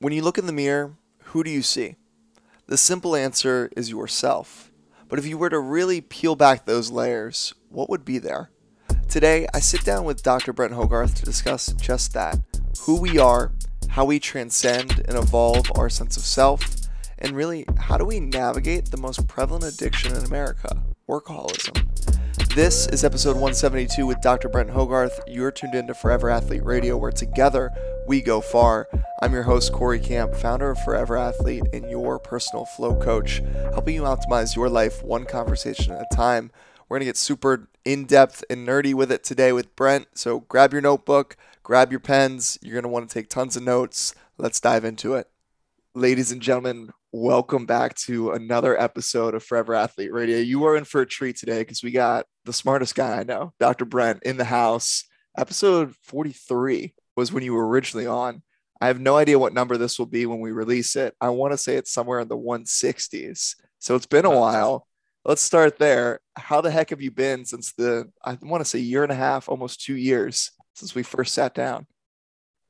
When you look in the mirror, who do you see? The simple answer is yourself. But if you were to really peel back those layers, what would be there? Today, I sit down with Dr. Brent Hogarth to discuss just that who we are, how we transcend and evolve our sense of self, and really, how do we navigate the most prevalent addiction in America workaholism? This is episode 172 with Dr. Brent Hogarth. You're tuned into Forever Athlete Radio, where together we go far. I'm your host, Corey Camp, founder of Forever Athlete and your personal flow coach, helping you optimize your life one conversation at a time. We're going to get super in depth and nerdy with it today with Brent. So grab your notebook, grab your pens. You're going to want to take tons of notes. Let's dive into it. Ladies and gentlemen, welcome back to another episode of Forever Athlete Radio. You are in for a treat today because we got the smartest guy I know, Dr. Brent, in the house. Episode 43 was when you were originally on. I have no idea what number this will be when we release it. I want to say it's somewhere in the 160s. So it's been a while. Let's start there. How the heck have you been since the, I want to say, year and a half, almost two years since we first sat down?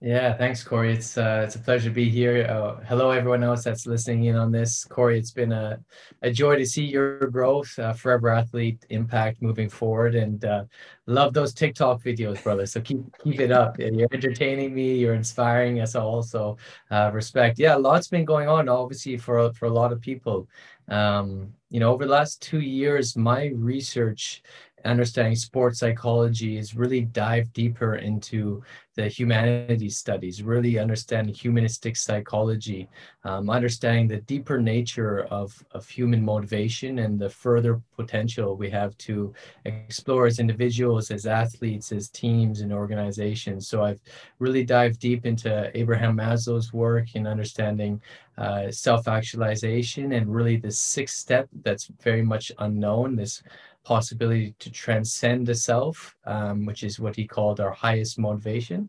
Yeah, thanks, Corey. It's uh, it's a pleasure to be here. Uh, hello, everyone else that's listening in on this. Corey, it's been a, a joy to see your growth, uh, Forever Athlete impact moving forward, and uh, love those TikTok videos, brother. So keep keep it up. You're entertaining me. You're inspiring us all. So uh, respect. Yeah, a lot's been going on, obviously, for for a lot of people. Um, you know, over the last two years, my research understanding sports psychology is really dive deeper into the humanities studies, really understanding humanistic psychology, um, understanding the deeper nature of, of human motivation and the further potential we have to explore as individuals, as athletes, as teams and organizations. So I've really dived deep into Abraham Maslow's work in understanding uh, self-actualization and really the sixth step that's very much unknown, this possibility to transcend the self, um, which is what he called our highest motivation,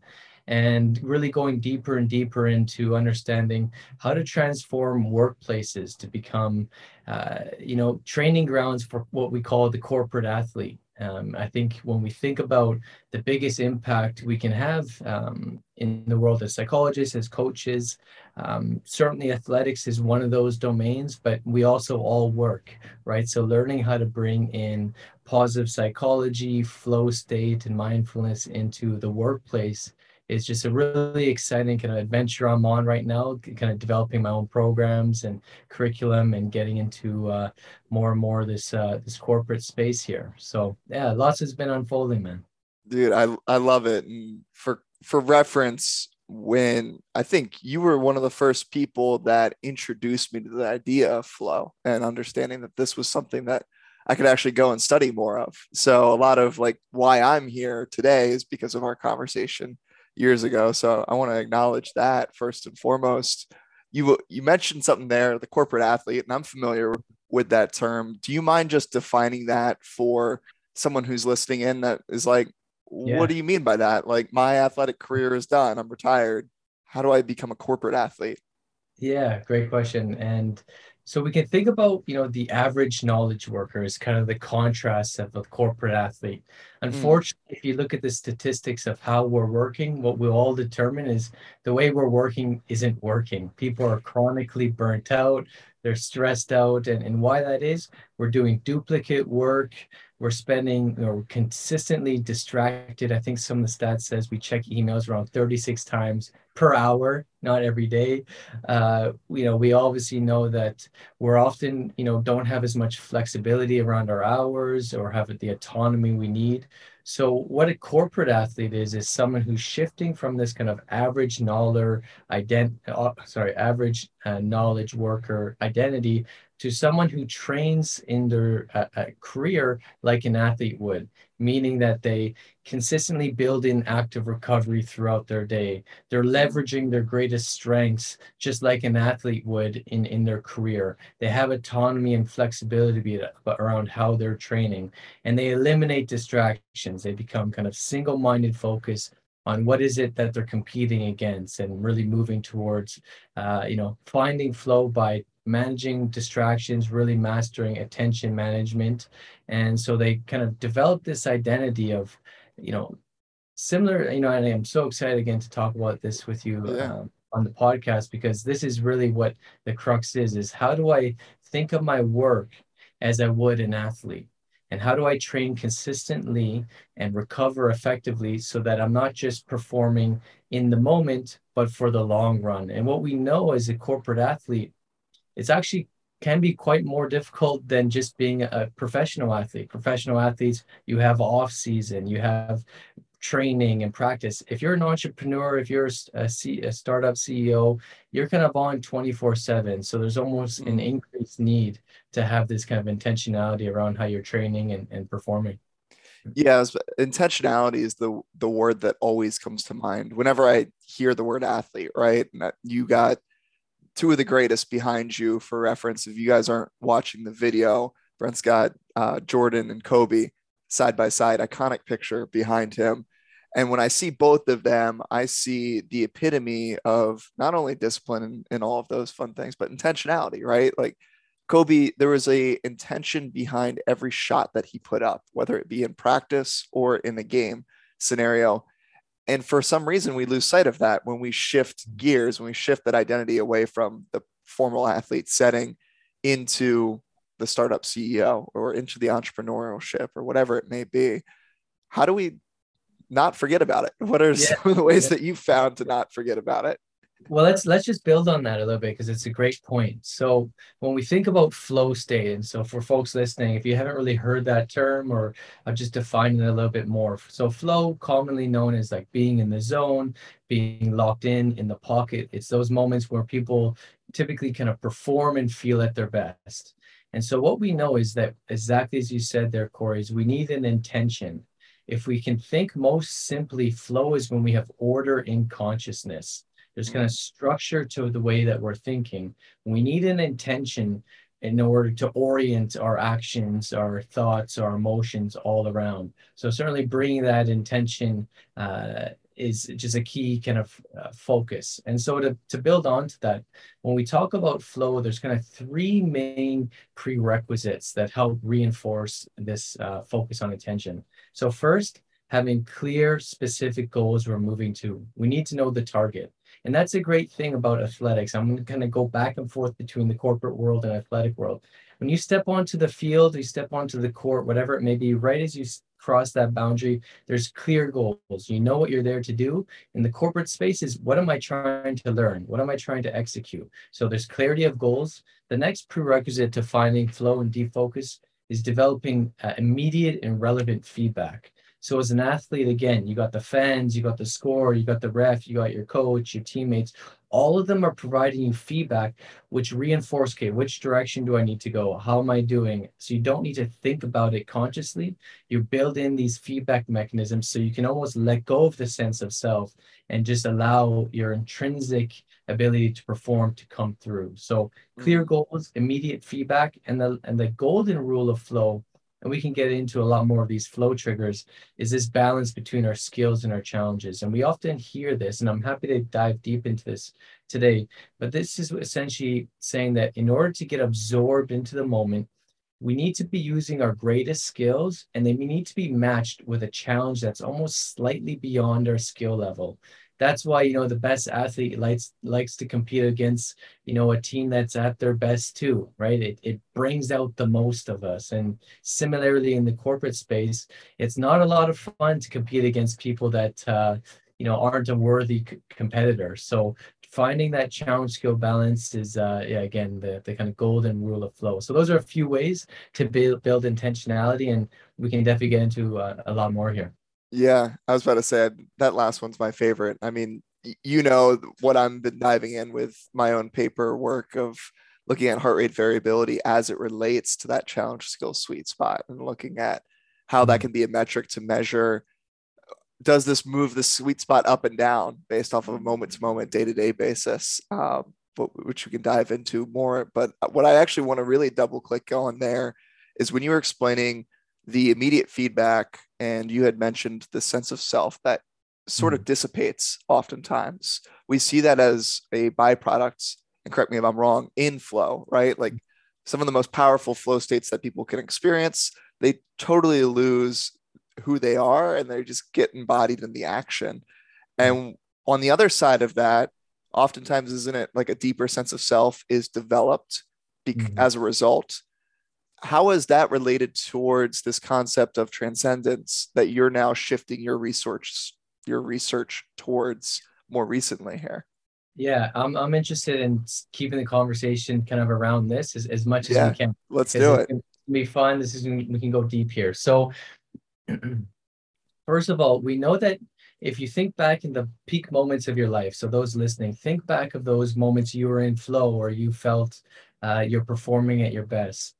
and really going deeper and deeper into understanding how to transform workplaces to become, uh, you know, training grounds for what we call the corporate athlete. Um, I think when we think about the biggest impact we can have um, in the world as psychologists, as coaches, um, certainly athletics is one of those domains, but we also all work, right? So learning how to bring in positive psychology, flow state, and mindfulness into the workplace is just a really exciting kind of adventure I'm on right now, kind of developing my own programs and curriculum and getting into uh, more and more this uh, this corporate space here. So yeah, lots has been unfolding, man. Dude, I I love it. And for for reference, when I think you were one of the first people that introduced me to the idea of flow and understanding that this was something that I could actually go and study more of. So a lot of like why I'm here today is because of our conversation years ago. So I want to acknowledge that first and foremost. You you mentioned something there, the corporate athlete, and I'm familiar with that term. Do you mind just defining that for someone who's listening in that is like, yeah. what do you mean by that? Like my athletic career is done. I'm retired. How do I become a corporate athlete? Yeah, great question. And so we can think about, you know, the average knowledge worker as kind of the contrast of a corporate athlete. Hmm. Unfortunately, mm. if you look at the statistics of how we're working, what we'll all determine is the way we're working isn't working. People are chronically burnt out, they're stressed out. And, and why that is, we're doing duplicate work, we're spending you know, consistently distracted. I think some of the stats says we check emails around 36 times per hour, not every day. Uh, you know, we obviously know that we're often, you know, don't have as much flexibility around our hours or have the autonomy we need. So what a corporate athlete is is someone who's shifting from this kind of average knowledge ident uh, sorry average uh, knowledge worker identity to someone who trains in their uh, uh, career like an athlete would, meaning that they consistently build in active recovery throughout their day. They're leveraging their greatest strengths just like an athlete would in, in their career. They have autonomy and flexibility around how they're training, and they eliminate distractions. They become kind of single minded focus on what is it that they're competing against and really moving towards uh, you know finding flow by managing distractions, really mastering attention management. And so they kind of develop this identity of, you know, similar, you know, and I'm so excited again to talk about this with you. Yeah. Um, on the podcast because this is really what the crux is is how do I think of my work as I would an athlete? And how do I train consistently and recover effectively so that I'm not just performing in the moment, but for the long run? And what we know as a corporate athlete, it's actually can be quite more difficult than just being a professional athlete. Professional athletes, you have off season, you have training and practice. If you're an entrepreneur, if you're a, C, a startup CEO, you're kind of on 24 7. So there's almost an mm. increased need to have this kind of intentionality around how you're training and, and performing. Yeah, intentionality is the the word that always comes to mind whenever I hear the word athlete, right? And you got two of the greatest behind you for reference. If you guys aren't watching the video, Brent's got uh, Jordan and Kobe side by side, iconic picture behind him. And when I see both of them, I see the epitome of not only discipline and, and all of those fun things, but intentionality, right? Like Kobe, there was a intention behind every shot that he put up, whether it be in practice or in a game scenario. And for some reason, we lose sight of that when we shift gears, when we shift that identity away from the formal athlete setting into the startup CEO or into the entrepreneurship or whatever it may be. How do we not forget about it? What are yeah. some of the ways that you found to not forget about it? Well, let's let's just build on that a little bit because it's a great point. So when we think about flow state, and so for folks listening, if you haven't really heard that term, or I've just defined it a little bit more. So flow, commonly known as like being in the zone, being locked in in the pocket. It's those moments where people typically kind of perform and feel at their best. And so what we know is that exactly as you said there, Corey, is we need an intention. If we can think most simply, flow is when we have order in consciousness. There's kind of structure to the way that we're thinking. We need an intention in order to orient our actions, our thoughts, our emotions all around. So certainly bringing that intention uh, is just a key kind of uh, focus. And so to, to build on to that, when we talk about flow, there's kind of three main prerequisites that help reinforce this uh, focus on attention. So first, having clear, specific goals we're moving to. We need to know the target. And that's a great thing about athletics. I'm going to kind of go back and forth between the corporate world and athletic world. When you step onto the field, you step onto the court, whatever it may be, right as you cross that boundary, there's clear goals. You know what you're there to do. In the corporate space is what am I trying to learn? What am I trying to execute? So there's clarity of goals. The next prerequisite to finding flow and defocus is developing uh, immediate and relevant feedback. So as an athlete, again, you got the fans, you got the score, you got the ref, you got your coach, your teammates. All of them are providing you feedback, which reinforce, okay, which direction do I need to go? How am I doing? So you don't need to think about it consciously. You build in these feedback mechanisms so you can almost let go of the sense of self and just allow your intrinsic ability to perform to come through. So clear mm. goals, immediate feedback, and the and the golden rule of flow and we can get into a lot more of these flow triggers, is this balance between our skills and our challenges. And we often hear this, and I'm happy to dive deep into this today. But this is essentially saying that in order to get absorbed into the moment, we need to be using our greatest skills and they need to be matched with a challenge that's almost slightly beyond our skill level that's why you know the best athlete likes likes to compete against you know a team that's at their best too right? It, it brings out the most of us. And similarly in the corporate space it's not a lot of fun to compete against people that uh, you know aren't a worthy c- competitor. So finding that challenge skill balance is uh, yeah, again the, the kind of golden rule of flow. So those are a few ways to build build intentionality and we can definitely get into uh, a lot more here yeah, I was about to say that last one's my favorite. I mean, you know what I'm been diving in with my own paperwork of looking at heart rate variability as it relates to that challenge skill sweet spot and looking at how that mm-hmm. can be a metric to measure does this move the sweet spot up and down based off of a moment to moment day to day basis um, which we can dive into more but what i actually want to really double click on there is when you were explaining the immediate feedback and you had mentioned the sense of self that sort of mm. dissipates oftentimes we see that as a byproduct and correct me if i'm wrong in flow right like some of the most powerful flow states that people can experience they totally lose who they are and they just get embodied in the action mm. and on the other side of that oftentimes isn't it like a deeper sense of self is developed be- Mhm. as a result how is that related towards this concept of transcendence that you're now shifting your research your research towards more recently here Yeah, I'm I'm interested in keeping the conversation kind of around this as, as much as Yeah. we can. let's do it's it gonna be fun. This is we can go deep here. So, first of all, we know that if you think back in the peak moments of your life, so those listening, think back of those moments you were in flow or you felt uh, you're performing at your best.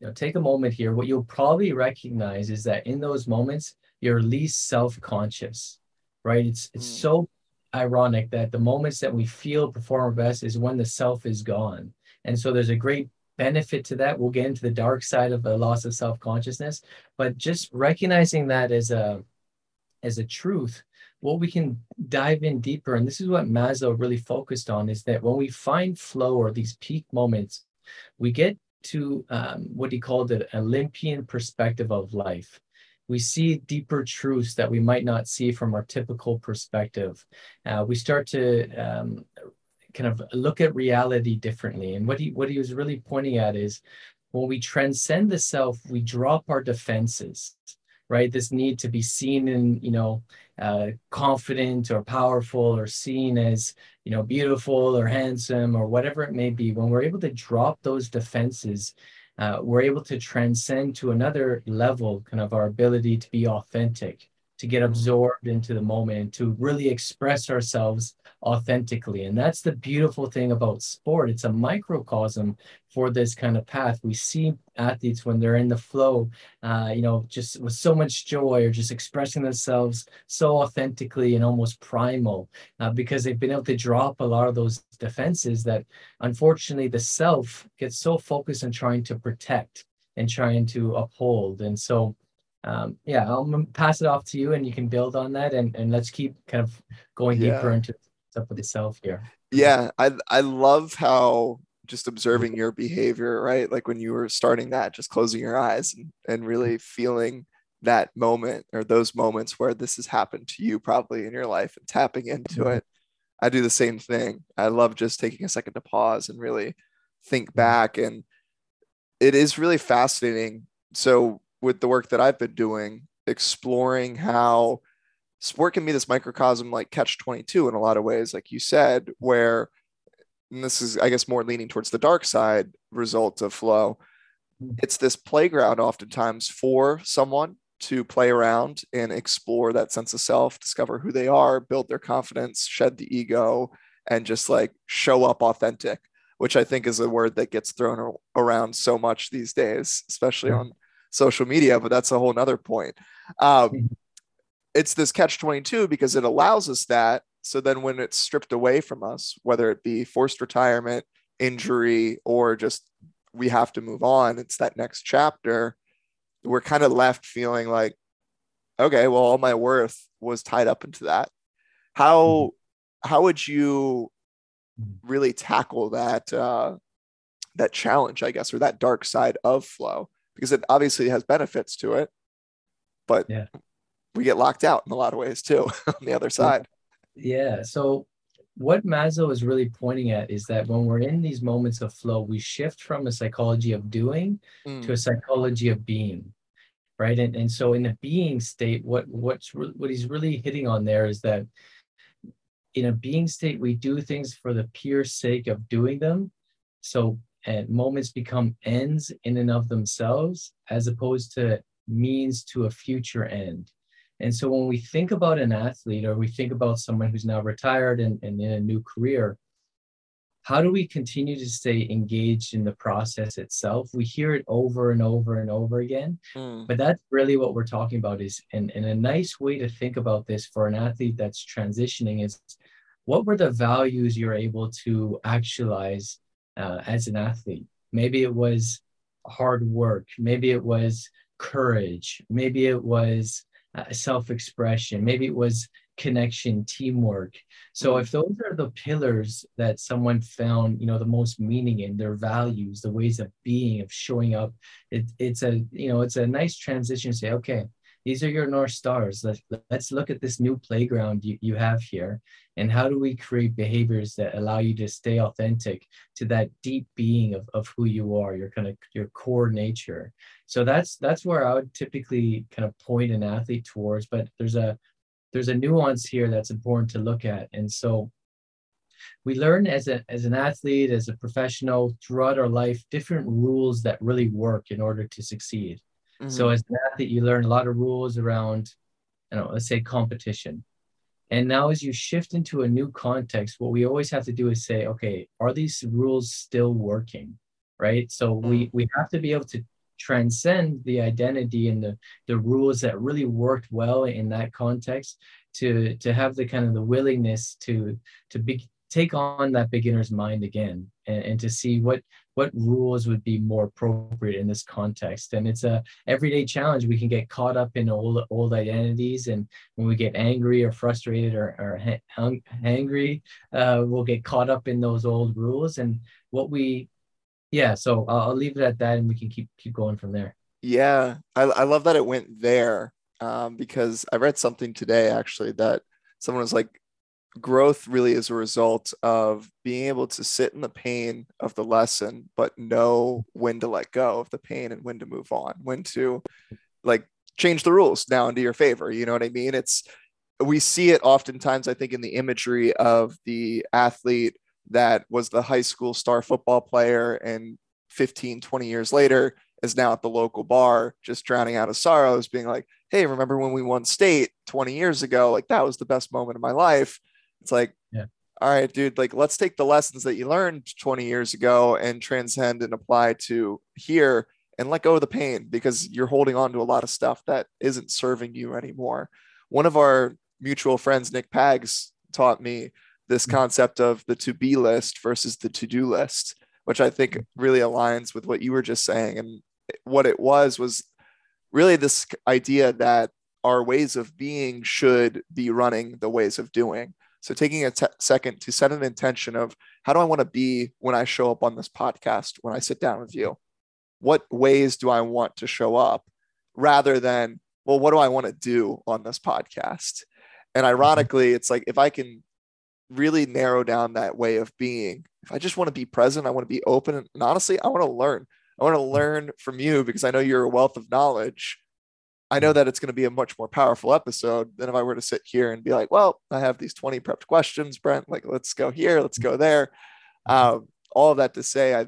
You know, take a moment here. What you'll probably recognize is that in those moments, you're least self-conscious, right? It's it's Mm. so ironic that the moments that we feel perform our best is when the self is gone. And so there's a great benefit to that. We'll get into the dark side of the loss of self-consciousness, but just recognizing that as a as a truth, what we can dive in deeper, and this is what Maslow really focused on, is that when we find flow or these peak moments, we get to um, what he called the Olympian perspective of life. We see deeper truths that we might not see from our typical perspective. Uh, we start to um, kind of look at reality differently. And what he what he was really pointing at is when we transcend the self, we drop our defenses, right? This need to be seen in, you know, uh, confident or powerful or seen as, you know, beautiful or handsome or whatever it may be. When we're able to drop those defenses, uh, we're able to transcend to another level, kind of our ability to be authentic, to get absorbed into the moment, to really express ourselves authentically. And that's the beautiful thing about sport. It's a microcosm for this kind of path. We see athletes when they're in the flow, uh, you know, just with so much joy or just expressing themselves so authentically and almost primal uh, because they've been able to drop a lot of those defenses that unfortunately the self gets so focused on trying to protect and trying to uphold. And so, um, yeah, I'll pass it off to you and you can build on that and, and let's keep kind of going deeper into stuff with the self here. yeah i i love how just observing your behavior right? Like when you were starting that just closing your eyes and, and really feeling that moment or those moments where this has happened to you probably in your life and tapping into Mhm. it. I do the same thing. I love just taking a second to pause and really think back and it is really fascinating. So with the work that i've been doing exploring how sport can be this microcosm like catch 22 in a lot of ways like you said where and this is i guess more leaning towards the dark side result of flow Mhm. it's this playground oftentimes for someone to play around and explore that sense of self discover who they are build their confidence shed the ego and just like show up authentic which i think is a word that gets thrown around so much these days especially on social media but that's a whole nother point. Um, Mhm. it's this catch 22 because it allows us that. So then when it's stripped away from us whether it be forced retirement injury or just we have to move on it's that next chapter. We're kind of left feeling like okay well all my worth was tied up into that. How how would you really tackle that uh that challenge i guess or that dark side of flow because it obviously has benefits to it but Yeah. we get locked out in a lot of ways too on the other side Yeah. So what Maslow is really pointing at is that when we're in these moments of flow, we shift from a psychology of doing Mm, to a psychology of being, right? And and so in the being state, what what's re- what he's really hitting on there is that in a being state, we do things for the pure sake of doing them. So and moments become ends in and of themselves, as opposed to means to a future end. And so when we think about an athlete or we think about someone who's now retired and, and in a new career, how do we continue to stay engaged in the process itself? We hear it over and over and over again, mm, but that's really what we're talking about is and, and a nice way to think about this for an athlete that's transitioning is what were the values you're able to actualize uh, as an athlete? Maybe it was hard work, maybe it was courage, maybe it was uh, self-expression, maybe it was connection, teamwork. So Mm. if those are the pillars that someone found, you know, the most meaning in their values, the ways of being, of showing up, it, it's a, you know, it's a nice transition to say, okay, these are your north stars. Let's, let's look at this new playground you, you have here. And how do we create behaviors that allow you to stay authentic to that deep being of, of who you are your kind of your core nature? So that's that's where i would typically kind of point an athlete towards but there's a there's a nuance here that's important to look at. And so we learn as a as an athlete as a professional throughout our life different rules that really work in order to succeed mm-hmm. so as an athlete you learn a lot of rules around you know let's say competition and now as you shift into a new context what we always have to do is say okay are these rules still working right so mm-hmm. we we have to be able to transcend the identity and the, the rules that really worked well in that context to to have the kind of the willingness to to be take on that beginner's mind again and, and to see what what rules would be more appropriate in this context? And it's a everyday challenge. We can get caught up in old old identities and when we get angry or frustrated or, or hung, angry uh, we'll get caught up in those old rules. And what we yeah so I'll, I'll leave it at that and we can keep keep going from there. Yeah i, I love that it went there um, because i read something today actually that someone was like growth really is a result of being able to sit in the pain of the lesson but know when to let go of the pain and when to move on when to like change the rules now into your favor you know what i mean? It's we see it oftentimes i think in the imagery of the athlete that was the high school star football player and 15 20 years later is now at the local bar just drowning out his sorrows being like hey remember when we won state 20 years ago? Like that was the best moment of my life it's like, yeah. all right, dude, like let's take the lessons that you learned 20 years ago and transcend and apply to here and let go of the pain because you're holding on to a lot of stuff that isn't serving you anymore. One of our mutual friends, Nick Pags, taught me this mm. concept of the to be list versus the to do list, which I think really aligns with what you were just saying. And what it was was really this idea that our ways of being should be running the ways of doing. So taking a second to set an intention of how do I want to be when I show up on this podcast, when I sit down with you? What ways do I want to show up rather than, well, what do I want to do on this podcast? And mm-hmm. ironically, it's like if I can really narrow down that way of being, if I just want to be present, I want to be open. And honestly, I want to learn. I want to learn from you because I know you're a wealth of knowledge. I know that it's going to be a much more powerful episode than if I were to sit here and be like, well, I have these 20 prepped questions, Brent. Like, let's go here, let's go there. Um, all of that to say, I,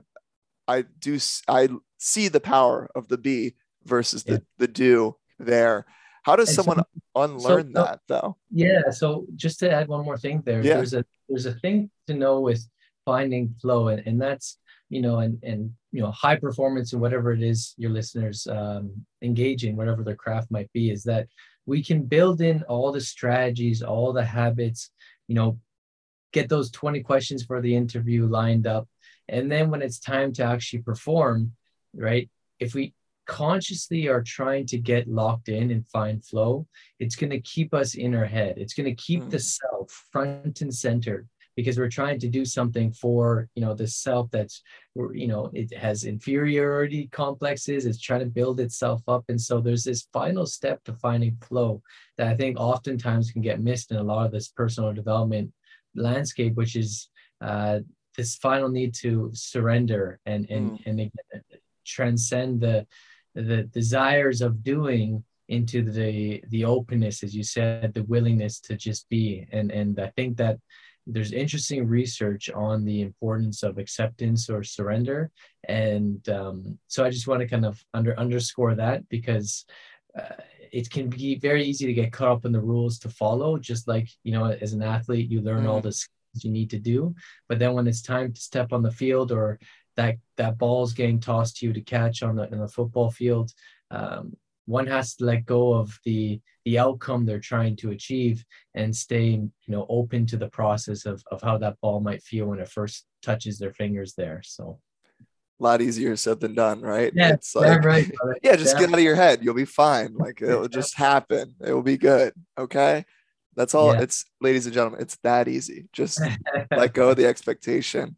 I do, I see the power of the be versus the, yeah. the do there. How does and someone so, unlearn so, that though? Yeah. So just to add one more thing there, yeah. there's a, there's a thing to know with finding flow and, and that's, you know, and, and you know high performance and whatever it is your listeners um, engage in whatever their craft might be is that we can build in all the strategies all the habits you know get those 20 questions for the interview lined up. And then when it's time to actually perform right if we consciously are trying to get locked in and find flow it's going to keep us in our head. It's going to keep mm. the self front and center because we're trying to do something for you know the self that's you know it has inferiority complexes it's trying to build itself up and so there's this final step to finding flow that i think oftentimes can get missed in a lot of this personal development landscape which is uh, this final need to surrender and and mm. and transcend the the desires of doing into the the openness as you said the willingness to just be and and i think that there's interesting research on the importance of acceptance or surrender and um, so i just want to kind of under underscore that because uh, it can be very easy to get caught up in the rules to follow just like you know as an athlete you learn mm. all the skills you need to do but then when it's time to step on the field or that that ball's getting tossed to you to catch on the, in the football field um, one has to let go of the the outcome they're trying to achieve and stay you know open to the process of, of how that ball might feel when it first touches their fingers there so. A lot easier said than done right? Yeah it's like right yeah just yeah. get out of your head. You'll be fine. Like it'll just happen. It will be good okay? That's all yeah. it's ladies and gentlemen it's that easy. Just let go of the expectation.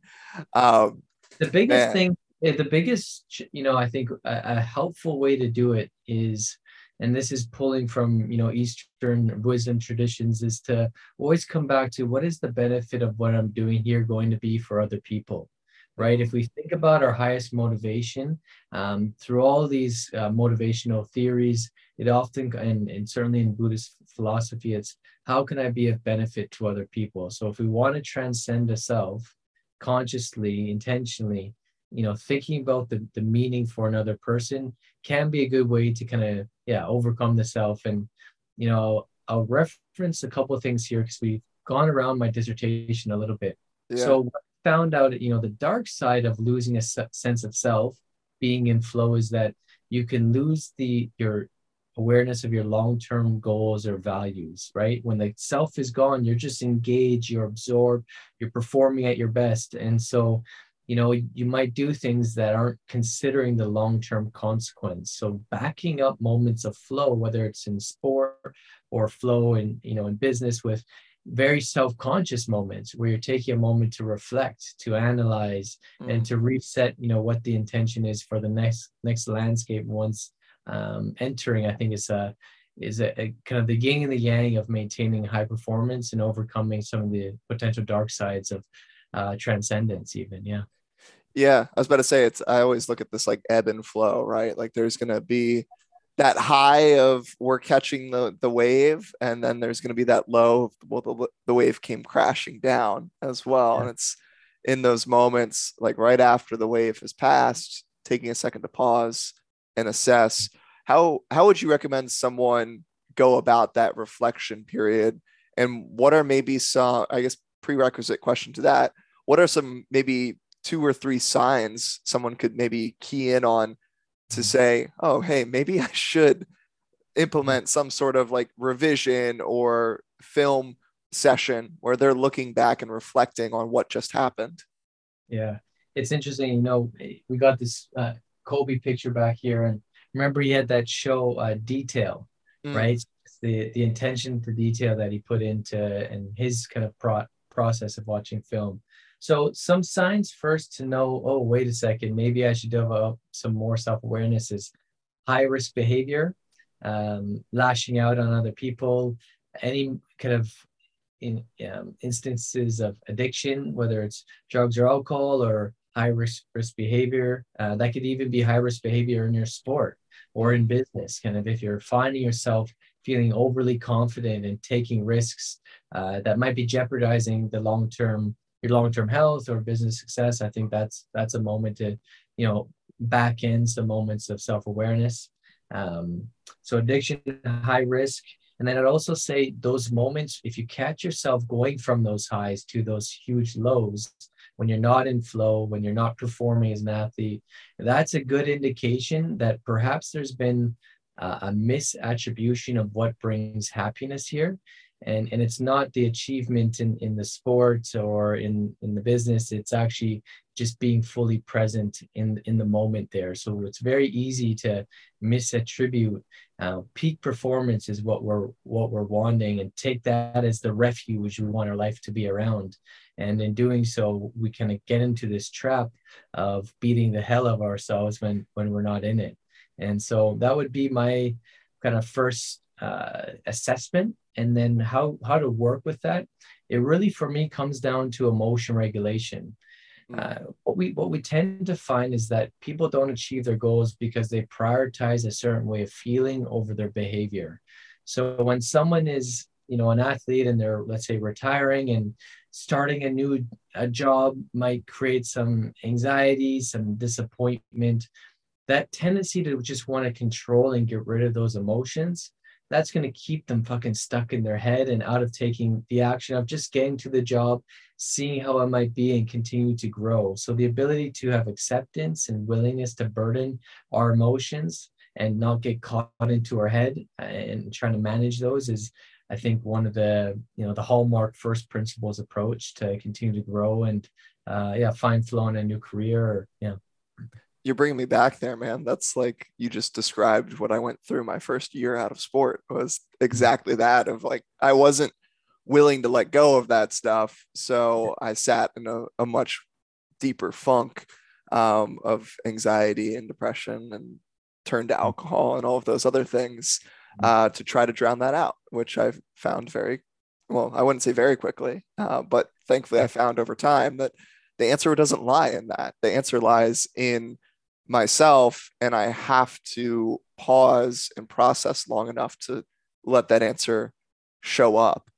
Um the biggest man. thing the biggest you know i think a, a helpful way to do it is and this is pulling from you know eastern wisdom traditions is to always come back to what is the benefit of what i'm doing here going to be for other people right? If we think about our highest motivation um, through all these uh, motivational theories it often and, and certainly in buddhist philosophy it's how can i be of benefit to other people? So if we want to transcend a self consciously intentionally you know thinking about the, the meaning for another person can be a good way to kind of yeah overcome the self. And you know i'll reference a couple of things here because we've gone around my dissertation a little bit. Yeah. so found out you know the dark side of losing a sense of self being in flow is that you can lose the your awareness of your long-term goals or values right? When the self is gone you're just engaged you're absorbed you're performing at your best. And so you know you might do things that aren't considering the long-term consequence so backing up moments of flow whether it's in sport or flow in you know in business with very self-conscious moments where you're taking a moment to reflect to analyze mm. and to reset you know what the intention is for the next next landscape once um, entering i think is a is a, a, kind of the yin and the yang of maintaining high performance and overcoming some of the potential dark sides of uh, transcendence even yeah. Yeah i was about to say it's i always look at this like ebb and flow right? Like there's gonna be that high of we're catching the the wave and then there's gonna be that low well the, the wave came crashing down as well. Yeah. and it's in those moments like right after the wave has passed taking a second to pause and assess how how would you recommend someone go about that reflection period? And what are maybe some i guess prerequisite question to that what are some maybe two or three signs someone could maybe key in on to mm-hmm. say, oh, hey, maybe I should implement some sort of like revision or film session where they're looking back and reflecting on what just happened. Yeah, it's interesting. You know, we got this uh, Kobe picture back here, and remember he had that show uh, detail, mm. right? the the intention to detail that he put into and his kind of pro- process of watching film. So some signs first to know, oh, wait a second, maybe I should develop some more self-awareness is high risk behavior, um, lashing out on other people, any kind of in um, instances of addiction, whether it's drugs or alcohol or high risk, risk behavior. Uh, that could even be high risk behavior in your sport or in business. Kind of if you're finding yourself feeling overly confident and taking risks uh, that might be jeopardizing the long term your long-term health or business success i think that's that's a moment to you know back in some moments of self-awareness. Um, so addiction high risk. And then i'd also say those moments if you catch yourself going from those highs to those huge lows when you're not in flow when you're not performing as an athlete that's a good indication that perhaps there's been uh, a misattribution of what brings happiness here and and it's not the achievement in in the sports or in in the business. It's actually just being fully present in in the moment there. So it's very easy to misattribute uh, peak performance is what we're what we're wanting and take that as the refuge we want our life to be around. And in doing so we kind of get into this trap of beating the hell of ourselves when when we're not in it. And so that would be my kind of first uh, assessment and then how how to work with that it really for me comes down to emotion regulation. Hmm. uh, what we what we tend to find is that people don't achieve their goals because they prioritize a certain way of feeling over their behavior. So when someone is you know an athlete and they're let's say retiring and starting a new a job might create some anxiety some disappointment that tendency to just want to control and get rid of those emotions that's going to keep them fucking stuck in their head and out of taking the action of just getting to the job, seeing how it might be, and continue to grow. So, the ability to have acceptance and willingness to burden our emotions and not get caught into our head and trying to manage those is I think one of the you know the hallmark first principles approach to continue to grow and uh, yeah find flow in a new career or yeah you're bringing me back there, man. That's like you just described what I went through my first year out of sport was exactly that of like I wasn't willing to let go of that stuff. So I sat in a, a much deeper funk um, of anxiety and depression and turned to alcohol and all of those other things mm. uh, to try to drown that out, which I've found very well, I wouldn't say very quickly, uh, but thankfully I found over time that the answer doesn't lie in that. The answer lies in myself, and I have to pause and process long enough to let that answer show up.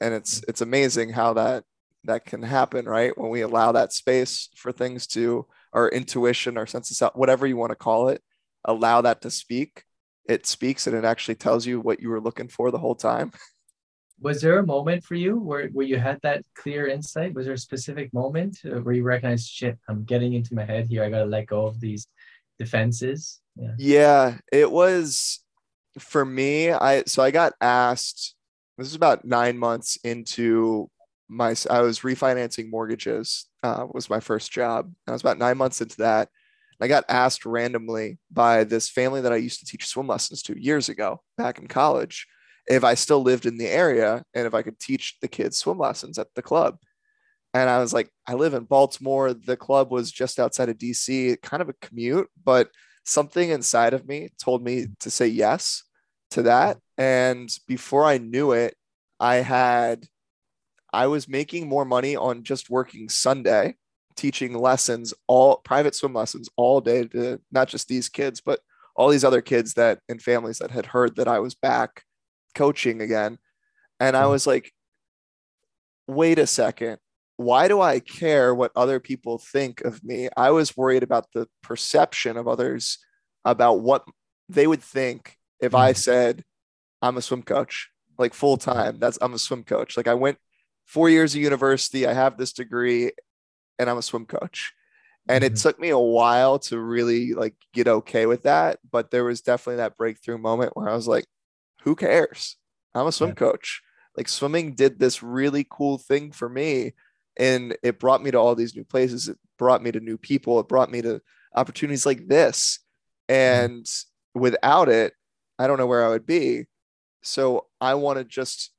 And it's it's amazing how that that can happen, right? When we allow that space for things to our intuition, our sense of self, whatever you want to call it, allow that to speak. It speaks and it actually tells you what you were looking for the whole time. Was there a moment for you where, where you had that clear insight? Was there a specific moment uh, where you recognized, shit, I'm getting into my head here. I got to let go of these defenses? Yeah. yeah, it was for me. I, so I got asked, this is about nine months into my I was refinancing mortgages. Uh, was my first job. I was about nine months into that. I got asked randomly by this family that I used to teach swim lessons to years ago, back in college, if I still lived in the area and if I could teach the kids swim lessons at the club. And I was like, I live in Baltimore. The club was just outside of DC, kind of a commute, but something inside of me told me to say yes to that. And before I knew it, I had I was making more money on just working Sunday, teaching lessons, all private swim lessons all day to not just these kids, but all these other kids that and families that had heard that I was back coaching again. And I was like, wait a second. Why do I care what other people think of me? I was worried about the perception of others about what they would think if I hmm. said, I'm a swim coach, like full time. That's I'm a swim coach. Like I went four years of university. I have this degree and I'm a swim coach. And mm-hmm. it took me a while to really like get okay with that. But there was definitely that breakthrough moment where I was like, who cares? I'm a swim yeah. coach. Like swimming did this really cool thing for me. And it brought me to all these new places. It brought me to new people. It brought me to opportunities like this. And without it, I don't know where I would be. So I want to just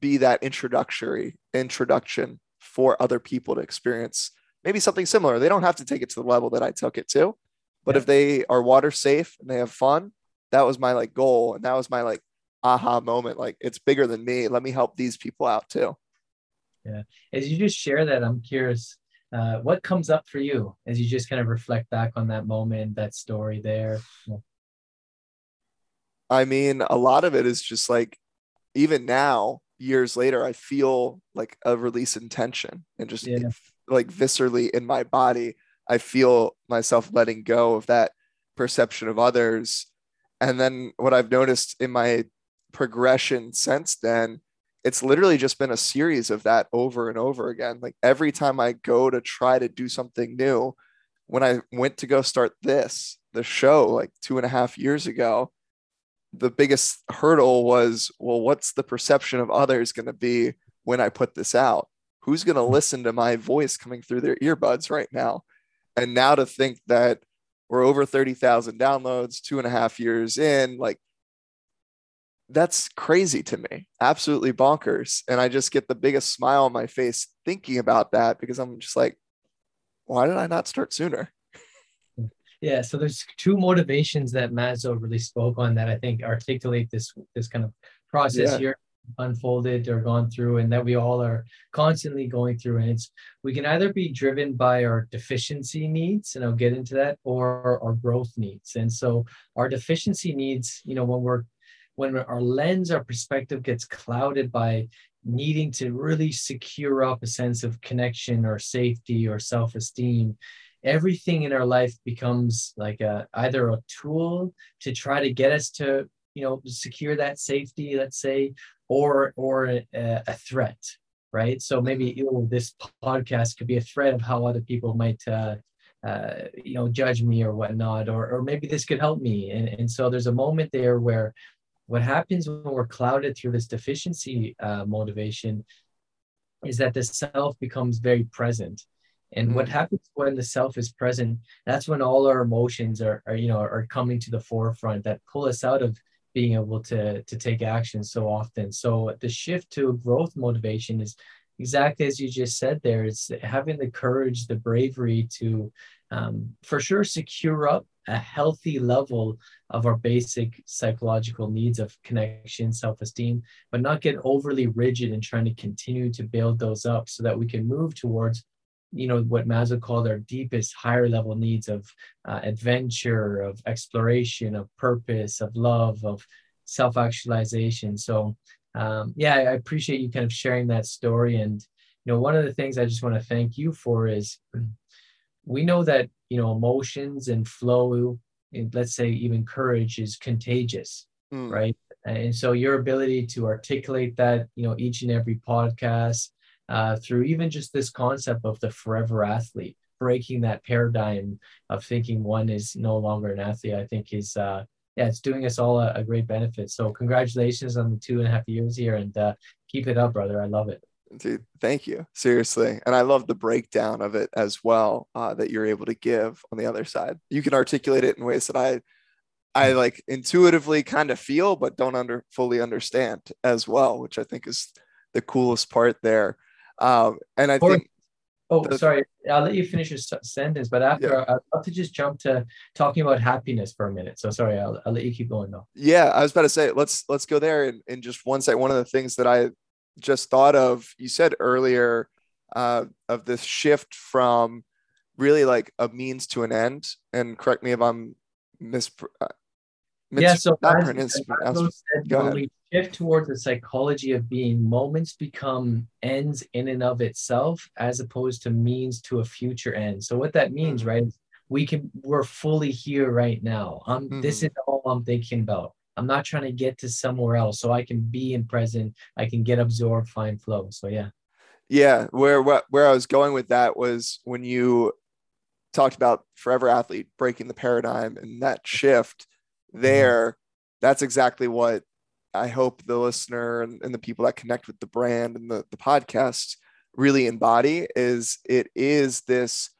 be that introductory introduction for other people to experience maybe something similar. They don't have to take it to the level that I took it to, but yeah. if they are water safe and they have fun, that was my like goal. And that was my like aha moment. Like it's bigger than me. Let me help these people out too. Yeah. As you just share that, I'm curious, uh, what comes up for you as you just kind of reflect back on that moment, that story there? I mean, a lot of it is just like, even now, years later, I feel like a release in tension and just yeah. like viscerally in my body, I feel myself letting go of that perception of others. And then what I've noticed in my progression since then, it's literally just been a series of that over and over again. Like every time I go to try to do something new, when I went to go start this, the show like two and a half years ago, the biggest hurdle was well what's the perception of others going to be when i put this out who's going to listen to my voice coming through their earbuds right now and now to think that we're over 30,000 downloads two and a half years in like that's crazy to me. Absolutely bonkers. And i just get the biggest smile on my face thinking about that because i'm just like why did i not start sooner? Yeah, so there's two motivations that Maslow really spoke on that I think articulate this this kind of process yeah. here unfolded or gone through and that we all are constantly going through. And it's we can either be driven by our deficiency needs and I'll get into that or our growth needs. And so our deficiency needs you know when we're when our lens our perspective gets clouded by needing to really secure up a sense of connection or safety or self-esteem everything in our life becomes like a either a tool to try to get us to you know secure that safety let's say or or a, a threat right? So maybe you know, this podcast could be a threat of how other people might uh, uh, you know judge me or whatnot or or maybe this could help me. And, and so there's a moment there where what happens when we're clouded through this deficiency uh, motivation is that the self becomes very present and mm-hmm. what happens when the self is present, that's when all our emotions are, are, you know, are coming to the forefront that pull us out of being able to, to take action so often. So the shift to growth motivation is exactly as you just said there, it's having the courage, the bravery to, um, for sure, secure up a healthy level of our basic psychological needs of connection, self esteem, but not get overly rigid in trying to continue to build those up so that we can move towards you know what Maslow called our deepest higher level needs of uh, adventure of exploration of purpose of love of self-actualization. So um, yeah i appreciate you kind of sharing that story. And you know one of the things i just want to thank you for is we know that you know emotions and flow and let's say even courage is contagious mm. right? And so your ability to articulate that you know each and every podcast uh, through even just this concept of the forever athlete breaking that paradigm of thinking one is no longer an athlete i think is uh, yeah it's doing us all a, a, great benefit. So congratulations on the two and a half years here and uh, keep it up brother. I love it Dude, thank you. Seriously. And I love the breakdown of it as well uh, that you're able to give on the other side. You can articulate it in ways that I I like intuitively kind of feel, but don't under fully understand as well, which I think is the coolest part there. Um, and I or, think. Oh, the, sorry. I'll let you finish your sentence, but after yeah. I'd love to just jump to talking about happiness for a minute. So sorry, I'll, I'll let you keep going though. Yeah, I was about to say let's let's go there in, in just one second. One of the things that I just thought of you said earlier uh, of this shift from really like a means to an end and correct me if i'm mis, uh, mis- yeah so not as, as when we shift towards the psychology of being moments become ends in and of itself as opposed to means to a future end. So what that means mm-hmm. right we can we're fully here right now. Um mm-hmm. this is all i'm thinking about I'm not trying to get to somewhere else. So I can be in present. I can get absorbed, find flow. So yeah. Yeah. Where where, where I was going with that was when you talked about forever athlete breaking the paradigm and that shift there, that's exactly what I hope the listener and, and the people that connect with the brand and the, the podcast really embody is it is this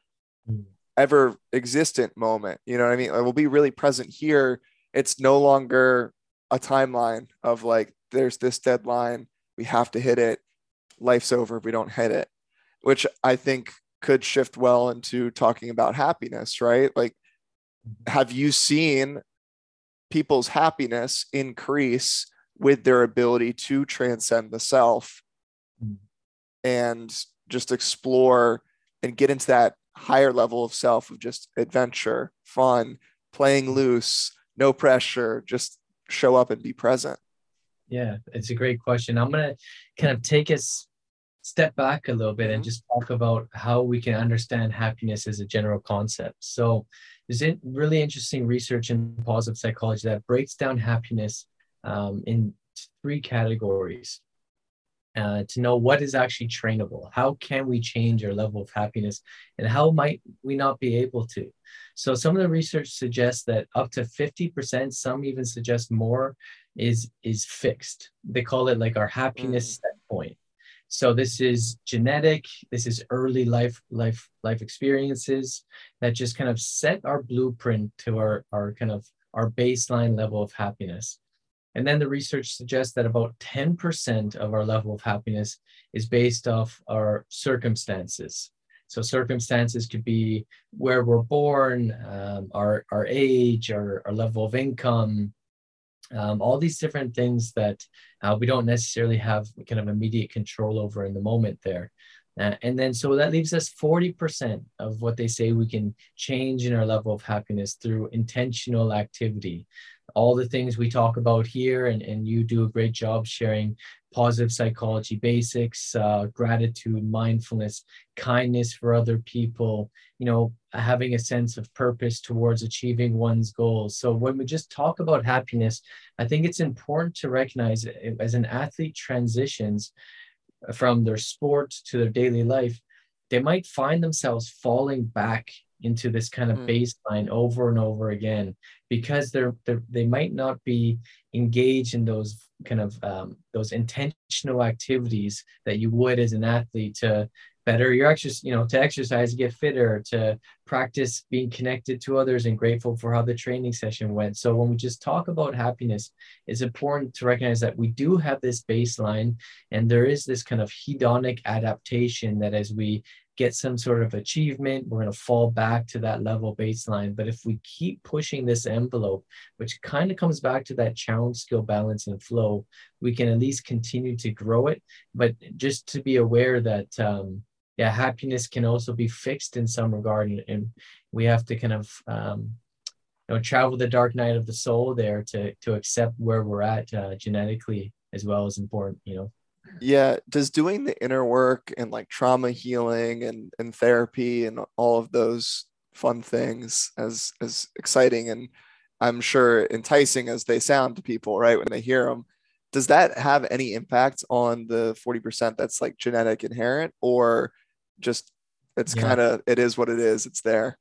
mm. ever existent moment. You know what I mean? It will be really present here it's no longer a timeline of like there's this deadline we have to hit it life's over if we don't hit it which i think could shift well into talking about happiness right? Like have you seen people's happiness increase with their ability to transcend the self and just explore and get into that higher level of self of just adventure fun playing loose no pressure, just show up and be present? Yeah, it's a great question. I'm going to kind of take us step back a little bit mm-hmm. and just talk about how we can understand happiness as a general concept. So, there's really interesting research in positive psychology that breaks down happiness um, in three categories. Uh, to know what is actually trainable. How can we change our level of happiness and how might we not be able to? So, some of the research suggests that up to 50%, some even suggest more, is, is fixed. They call it like our happiness mm. set point. So this is genetic. This is early life life life experiences that just kind of set our blueprint to our our kind of our baseline level of happiness. And then the research suggests that about 10% of our level of happiness is based off our circumstances. So circumstances could be where we're born, um, our, our age, our, our level of income, um, all these different things that uh, we don't necessarily have kind of immediate control over in the moment there. Uh, and then so that leaves us 40% of what they say we can change in our level of happiness through intentional activity all the things we talk about here, and, and you do a great job sharing positive psychology basics, uh, gratitude, mindfulness, kindness for other people, you know, having a sense of purpose towards achieving one's goals. So when we just talk about happiness, I think it's important to recognize as an athlete transitions from their sport to their daily life, they might find themselves falling back into this kind of mm. baseline over and over again because they're, they're they might not be engaged in those kind of um, those intentional activities that you would as an athlete to better your exercise, you know, to exercise, get fitter, to practice being connected to others and grateful for how the training session went. So when we just talk about happiness, it's important to recognize that we do have this baseline and there is this kind of hedonic adaptation that as we get some sort of achievement, we're going to fall back to that level baseline. But if we keep pushing this envelope, which kind of comes back to that challenge, skill, balance, and flow, we can at least continue to grow it. But just to be aware that, um, yeah, happiness can also be fixed in some regard, and we have to kind of, um, you know, travel the dark night of the soul there to to accept where we're at uh, genetically as well as important, you know yeah does doing the inner work and like trauma healing and and therapy and all of those fun things as as exciting and i'm sure enticing as they sound to people right when they hear them does that have any impact on the 40% that's like genetic inherent or just it's yeah. kind of it is what it is it's there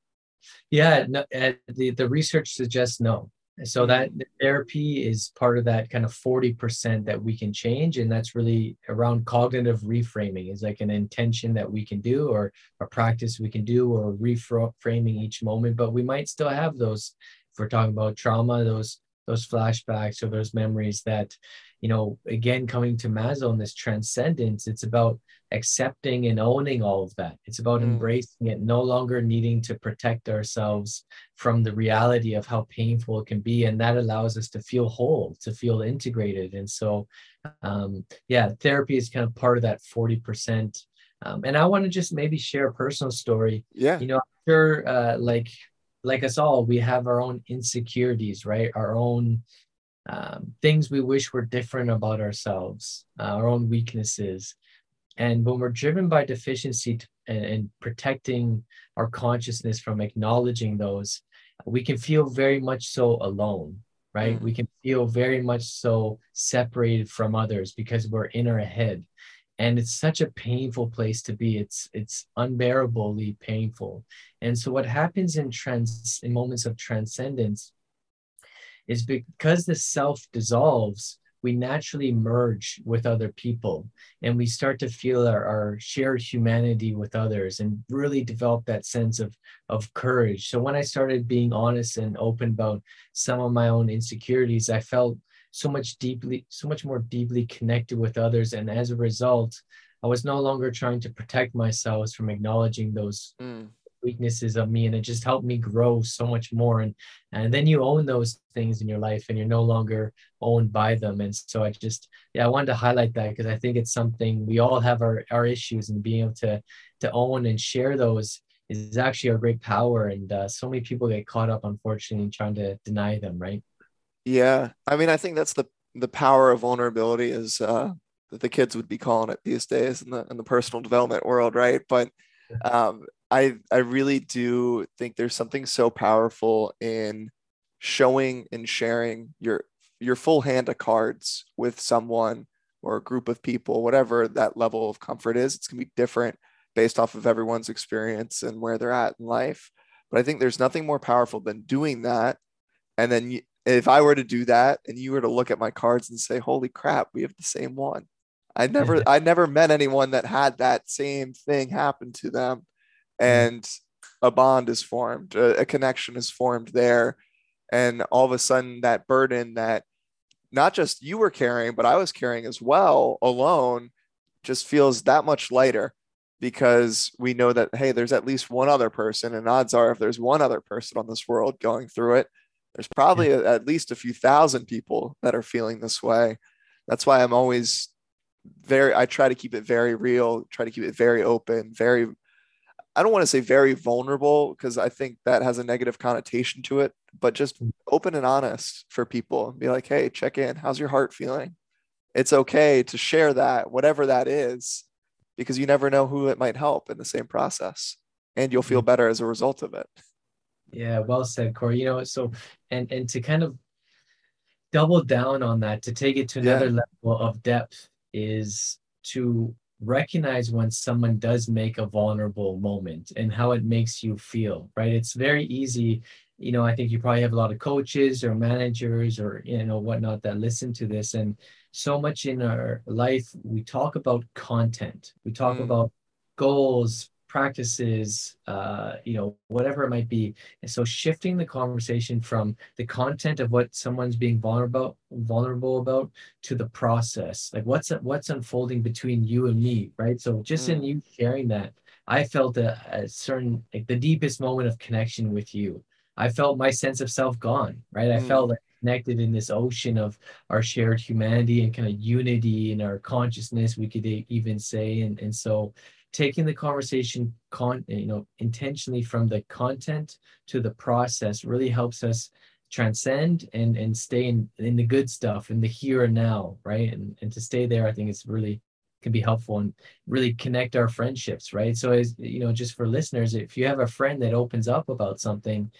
yeah no, uh, the the research suggests no so that therapy is part of that kind of 40% that we can change. And that's really around cognitive reframing is like an intention that we can do or a practice we can do or reframing each moment. But we might still have those, if we're talking about trauma, those those flashbacks or those memories that you know again coming to Maslow and this transcendence it's about accepting and owning all of that it's about mm. embracing it no longer needing to protect ourselves from the reality of how painful it can be and that allows us to feel whole to feel integrated and so um, yeah therapy is kind of part of that 40% um, and i want to just maybe share a personal story yeah you know sure uh, like like us all, we have our own insecurities, right? Our own um, things we wish were different about ourselves, uh, our own weaknesses. And when we're driven by deficiency and, and protecting our consciousness from acknowledging those, we can feel very much so alone, right? Mm. We can feel very much so separated from others because we're in our head and it's such a painful place to be it's it's unbearably painful and so what happens in trans in moments of transcendence is because the self dissolves we naturally merge with other people and we start to feel our, our shared humanity with others and really develop that sense of of courage so when i started being honest and open about some of my own insecurities i felt so much deeply, so much more deeply connected with others. And as a result, I was no longer trying to protect myself from acknowledging those mm. Weaknesses of me. And it just helped me grow so much more. And and then you own those things in your life and you're no longer owned by them. And so I just, yeah, I wanted to highlight that because I think it's something we all have our, our issues and being able to to own and share those is actually a great power. And uh, so many people get caught up, unfortunately, in trying to deny them, right? Yeah, I mean, I think that's the the power of vulnerability is uh, that the kids would be calling it these days in the in the personal development world, right? But um, I I really do think there's something so powerful in showing and sharing your your full hand of cards with someone or a group of people, whatever that level of comfort is. It's gonna be different based off of everyone's experience and where they're at in life. But I think there's nothing more powerful than doing that and then if I were to do that and you were to look at my cards and say, holy crap, we have the same one. I never, I never met anyone that had that same thing happen to them. Mm-hmm. And a bond is formed, a, a connection is formed there. And all of a sudden, that burden that not just you were carrying, but I was carrying as well alone just feels that much lighter because we know that, hey, there's at least one other person. And odds are, if there's one other person on this world going through it, there's probably a, at least a few thousand people that are feeling this way. That's why I'm always very, I try to keep it very real, try to keep it very open, very, I don't want to say very vulnerable because I think that has a negative connotation to it, but just mm. open and honest for people and be like, hey, check in. How's your heart feeling? It's okay to share that, whatever that is, because you never know who it might help in the same process. And you'll feel mm. better as a result of it. Yeah, well said, Corey. You know, so and and to kind of double down on that, to take it to another yeah. level of depth, is to recognize when someone does make a vulnerable moment and how it makes you feel. Right? It's very easy. You know, I think you probably have a lot of coaches or managers or you know whatnot that listen to this, and so much in our life we talk about content. We talk mm. about goals, practices, uh, you know, whatever it might be. And so shifting the conversation from the content of what someone's being vulnerable vulnerable about to the process, like what's what's unfolding between you and me, right? So just mm. in you sharing that, I felt a, a certain like the deepest moment of connection with you. I felt my sense of self gone, right? I felt mm. like connected in this ocean of our shared humanity and kind of unity in our consciousness, we could even say. And, and so taking the conversation con you know intentionally from the content to the process really helps us transcend and and stay in in the good stuff in the here and now right? And and to stay there i think it's really can be helpful and really connect our friendships right? So as you know just for listeners if you have a friend that opens up about something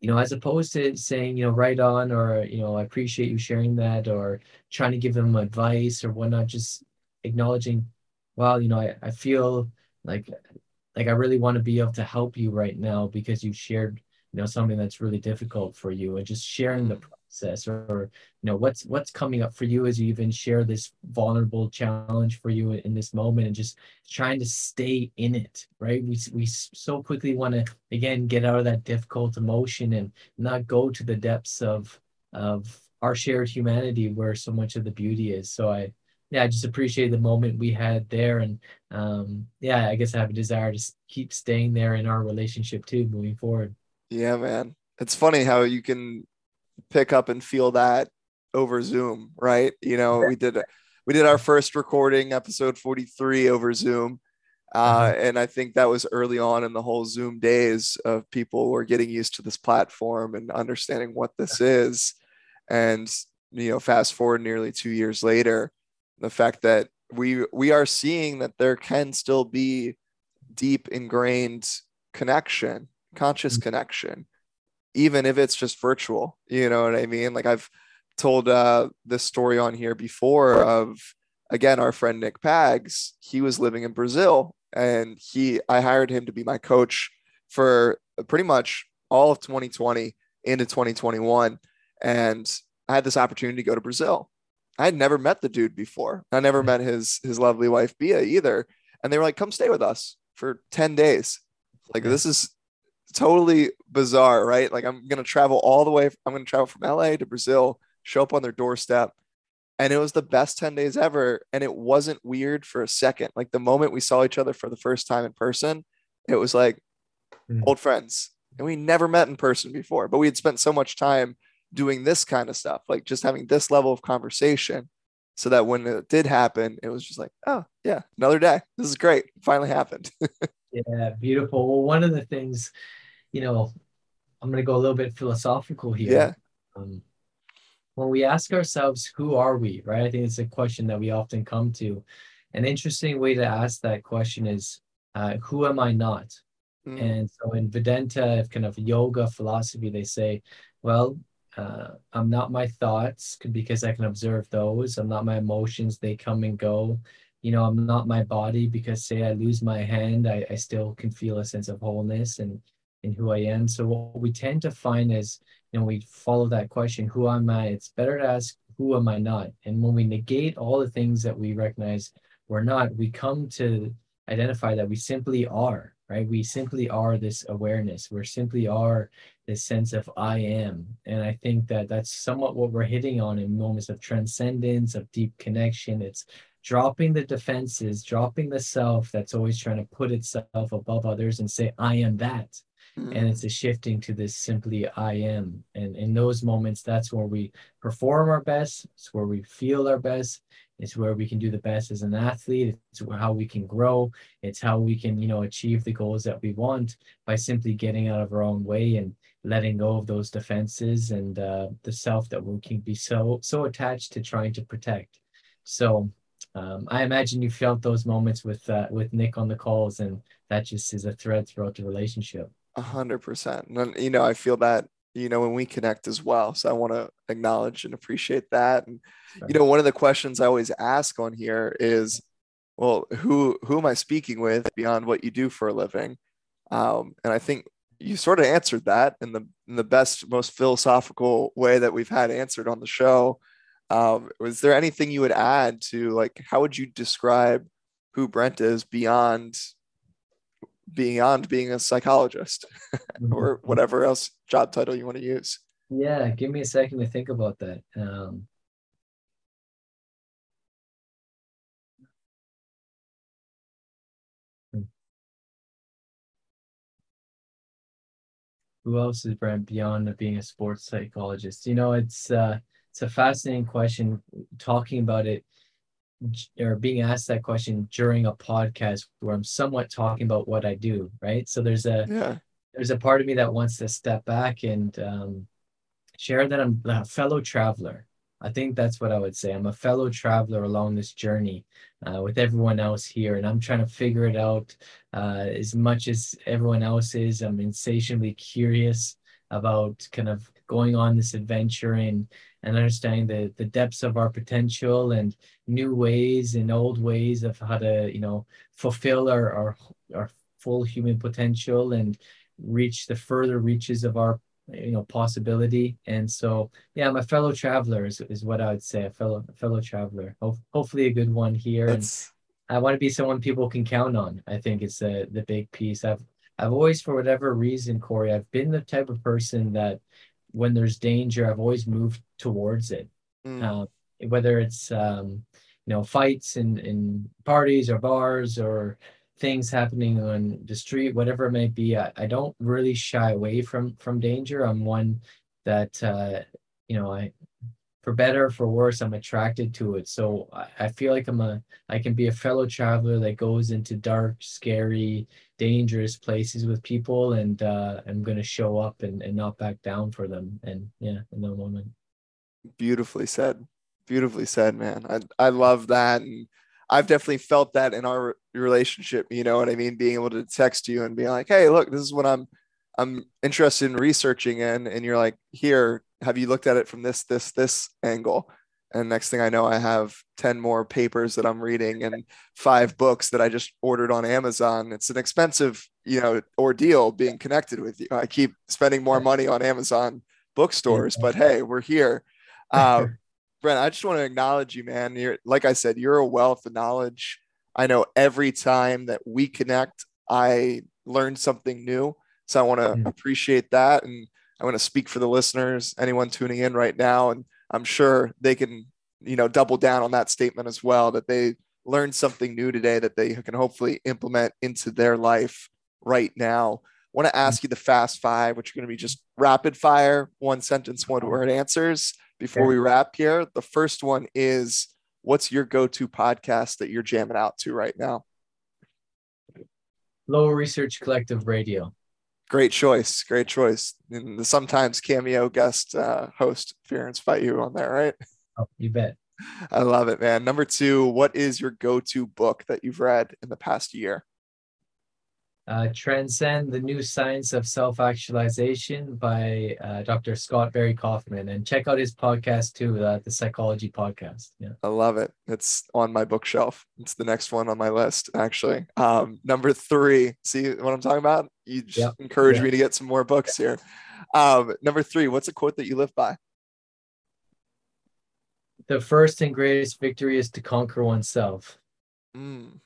you know as opposed to saying you know right on or you know i appreciate you sharing that or trying to give them advice or whatnot just acknowledging well, you know, I, I feel like like I really want to be able to help you right now because you shared, you know, something that's really difficult for you and just sharing the mm. process or, or you know what's what's coming up for you as you even share this vulnerable challenge for you in this moment and just trying to stay in it right we, we so quickly want to again get out of that difficult emotion and not go to the depths of of our shared humanity where so much of the beauty is so i yeah, I just appreciate the moment we had there. And um, yeah, I guess I have a desire to keep staying there in our relationship too, moving forward. Yeah, man. It's funny how you can pick up and feel that over Zoom, right? You know, we did we did our first recording, episode 43 over Zoom. Uh, mm-hmm. and I think that was early on in the whole Zoom days of people were getting used to this platform and understanding what this is. And, you know, fast forward nearly two years later, the fact that we we are seeing that there can still be deep ingrained connection conscious mm-hmm. connection even if it's just virtual you know what i mean? Like i've told uh, this story on here before of again our friend nick pags. He was living in brazil and he i hired him to be my coach for pretty much all of 2020 into 2021 and i had this opportunity to go to brazil I had never met the dude before. I never met his his lovely wife Bia either. And they were like, "Come stay with us for 10 days." Like this is totally bizarre, right? Like I'm going to travel all the way I'm going to travel from LA to Brazil, show up on their doorstep. And it was the best 10 days ever and it wasn't weird for a second. Like the moment we saw each other for the first time in person, it was like mm. old friends. And we never met in person before, but we had spent so much time doing this kind of stuff, like just having this level of conversation so that when it did happen, it was just like, oh, yeah, another day. This is great. It finally happened. yeah, beautiful. Well, one of the things, you know, I'm going to go a little bit philosophical here. Yeah. Um, when we ask ourselves, who are we, right? I think it's a question that we often come to. An interesting way to ask that question is, uh, who am I not? Mm. And so in Vedanta, kind of yoga philosophy, they say, well, uh, I'm not my thoughts because I can observe those. I'm not my emotions, they come and go. You know, I'm not my body because say I lose my hand, I, I still can feel a sense of wholeness and in who I am. So what we tend to find is, you know, we follow that question, who am I? It's better to ask, who am I not? And when we negate all the things that we recognize we're not, we come to identify that we simply are right? We simply are this awareness. We're simply are this sense of I am. And I think that that's somewhat what we're hitting on in moments of transcendence, of deep connection. It's dropping the defenses, dropping the self that's always trying to put itself above others and say, I am that. Mm-hmm. And it's a shifting to this simply I am. And in those moments, that's where we perform our best. It's where we feel our best. It's where we can do the best as an athlete. It's how we can grow. It's how we can, you know, achieve the goals that we want by simply getting out of our own way and letting go of those defenses and uh, the self that we can be so so attached to trying to protect. So um, I imagine you felt those moments with uh, with Nick on the calls, and that just is a thread throughout the relationship. A hundred percent. You know, I feel that you know when we connect as well. So I want to acknowledge and appreciate that. And you know, one of the questions I always ask on here is, well, who who am I speaking with beyond what you do for a living? Um, and I think you sort of answered that in the in the best, most philosophical way that we've had answered on the show. Um, was there anything you would add to like how would you describe who Brent is beyond beyond being a psychologist or whatever else job title you want to use. Yeah, give me a second to think about that. Um, who else is beyond being a sports psychologist? You know, it's uh, it's a fascinating question. Talking about it or being asked that question during a podcast where I'm somewhat talking about what I do, right? So there's a Yeah. there's a part of me that wants to step back and um, share that I'm a fellow traveler. I think that's what I would say. I'm a fellow traveler along this journey uh, with everyone else here, and I'm trying to figure it out uh, as much as everyone else is. I'm insatiably curious about kind of going on this adventure and and understanding the the depths of our potential and new ways and old ways of how to you know fulfill our our, our full human potential and reach the further reaches of our you know possibility. And so yeah i'm a fellow traveler is, is what i would say a fellow a fellow traveler. Ho- hopefully a good one here. And i want to be someone people can count on i think it's the the big piece. I've i've always for whatever reason corey i've been the type of person that when there's danger i've always moved towards it. Mm, um, whether it's um, you know fights in in parties or bars or things happening on the street whatever it may be I, I don't really shy away from from danger. I'm one that uh, you know i for better or for worse i'm attracted to it so I, feel like i'm a i can be a fellow traveler that goes into dark scary dangerous places with people and uh, i'm to show up and, and not back down for them and yeah in the moment beautifully said. Beautifully said, man. I I love that, and I've definitely felt that in our relationship. You know what I mean? Being able to text you and be like, "Hey, look, this is what I'm I'm interested in researching in," and you're like, "Here, have you looked at it from this this this angle?" And next thing I know, I have ten more papers that I'm reading and five books that I just ordered on Amazon. It's an expensive, you know, ordeal being connected with you. I keep spending more money on Amazon bookstores, but hey, we're here. Uh, Brent, I just want to acknowledge you, man. You're like I said, you're a wealth of knowledge. I know every time that we connect, I learn something new. So I want to Mm. appreciate that. And I want to speak for the listeners, anyone tuning in right now. And I'm sure they can, you know, double down on that statement as well, that they learned something new today that they can hopefully implement into their life right now. I want to ask you the fast five, which are going to be just rapid fire, one sentence, one uh-huh. word answers before we wrap here. The first one is what's your go-to podcast that you're jamming out to right now? Flow Research Collective Radio. Great choice. Great choice. And the sometimes cameo guest uh, host Fearance fight you on there, right? Oh, you bet. I love it, man. Number two, what is your go-to book that you've read in the past year? Uh, Transcend the New Science of Self Actualization by uh, Dr. Scott Barry Kaufman. And check out his podcast too, uh, the Psychology Podcast. Yeah. I love it. It's on my bookshelf. It's the next one on my list, actually. Um, number three, see what I'm talking about? You just Yep. encourage Yeah. me to get some more books here. Um, number three, what's a quote that you live by? The first and greatest victory is to conquer oneself. Mm,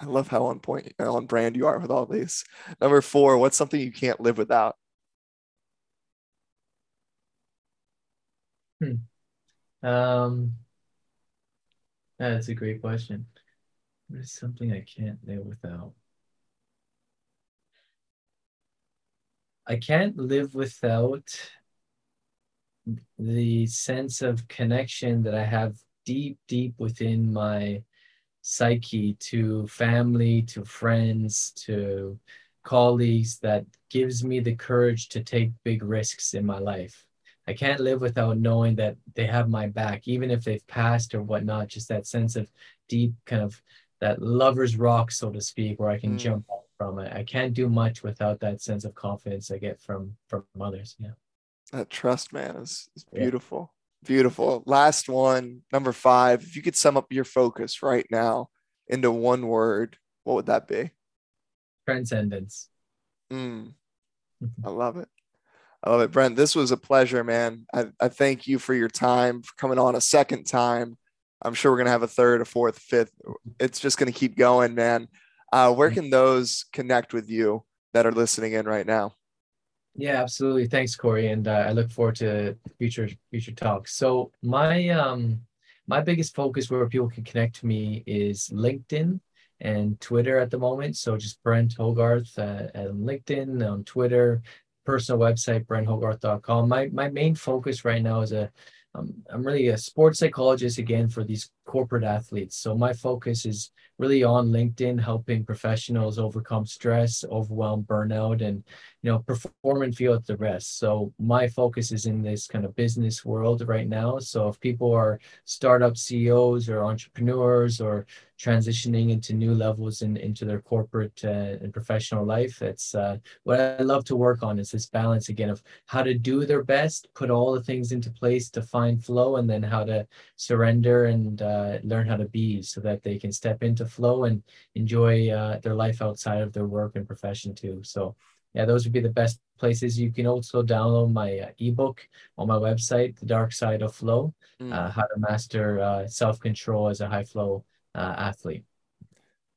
I love how on point, uh, on brand you are with all these. Number four, what's something you can't live without? Hmm. Um, that's a great question. What is something I can't live without? I can't live without the sense of connection that I have deep, deep within my psyche to family, to friends, to colleagues that gives me the courage to take big risks in my life. I can't live without knowing that they have my back, even if they've passed or whatnot, just that sense of deep kind of that lover's rock, so to speak, where I can Mm. jump off from it. I can't do much without that sense of confidence I get from from others. Yeah. That trust, man, is, is beautiful. Beautiful. Last one, number five. If you could sum up your focus right now into one word, what would that be? Transcendence. Mm, I love it. I love it. Brent, this was a pleasure, man. I, I thank you for your time, for coming on a second time. I'm sure we're going to have a third, a fourth, fifth. It's just going to keep going, man. Uh, where can those connect with you that are listening in right now? Yeah, absolutely. Thanks, Corey, and uh, I look forward to future future talks. So my um my biggest focus where people can connect to me is LinkedIn and Twitter at the moment. So just Brent Hogarth uh, LinkedIn, on Twitter, personal website brenthogarth.com. My my main focus right now is a um, I'm really a sports psychologist again for these corporate athletes. So my focus is really on LinkedIn, helping professionals overcome stress, overwhelm, burnout, and you know perform and feel at the rest. So my focus is in this kind of business world right now. So if people are startup CEOs or entrepreneurs or transitioning into new levels in, into their corporate uh, and professional life. It's uh, what I love to work on is this balance again of how to do their best, put all the things into place to find flow, and then how to surrender and uh, learn how to be so that they can step into flow and enjoy uh, their life outside of their work and profession too. So yeah, those would be the best places. You can also download my uh, ebook on my website, The Dark Side of Flow, mm. uh, how to master uh, self control as a high flow uh, athlete.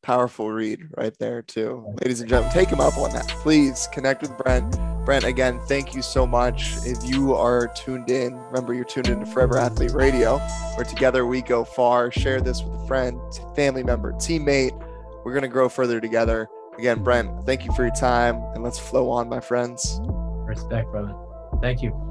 Powerful read right there, too. Ladies and gentlemen, take him up on that. Please connect with Brent. Brent, again, thank you so much. If you are tuned in, remember you're tuned in to Forever Athlete Radio, where together we go far. Share this with a friend, family member, teammate. We're going to grow further together. Again, Brent, thank you for your time, and let's flow on, my friends. Respect, brother. Thank you.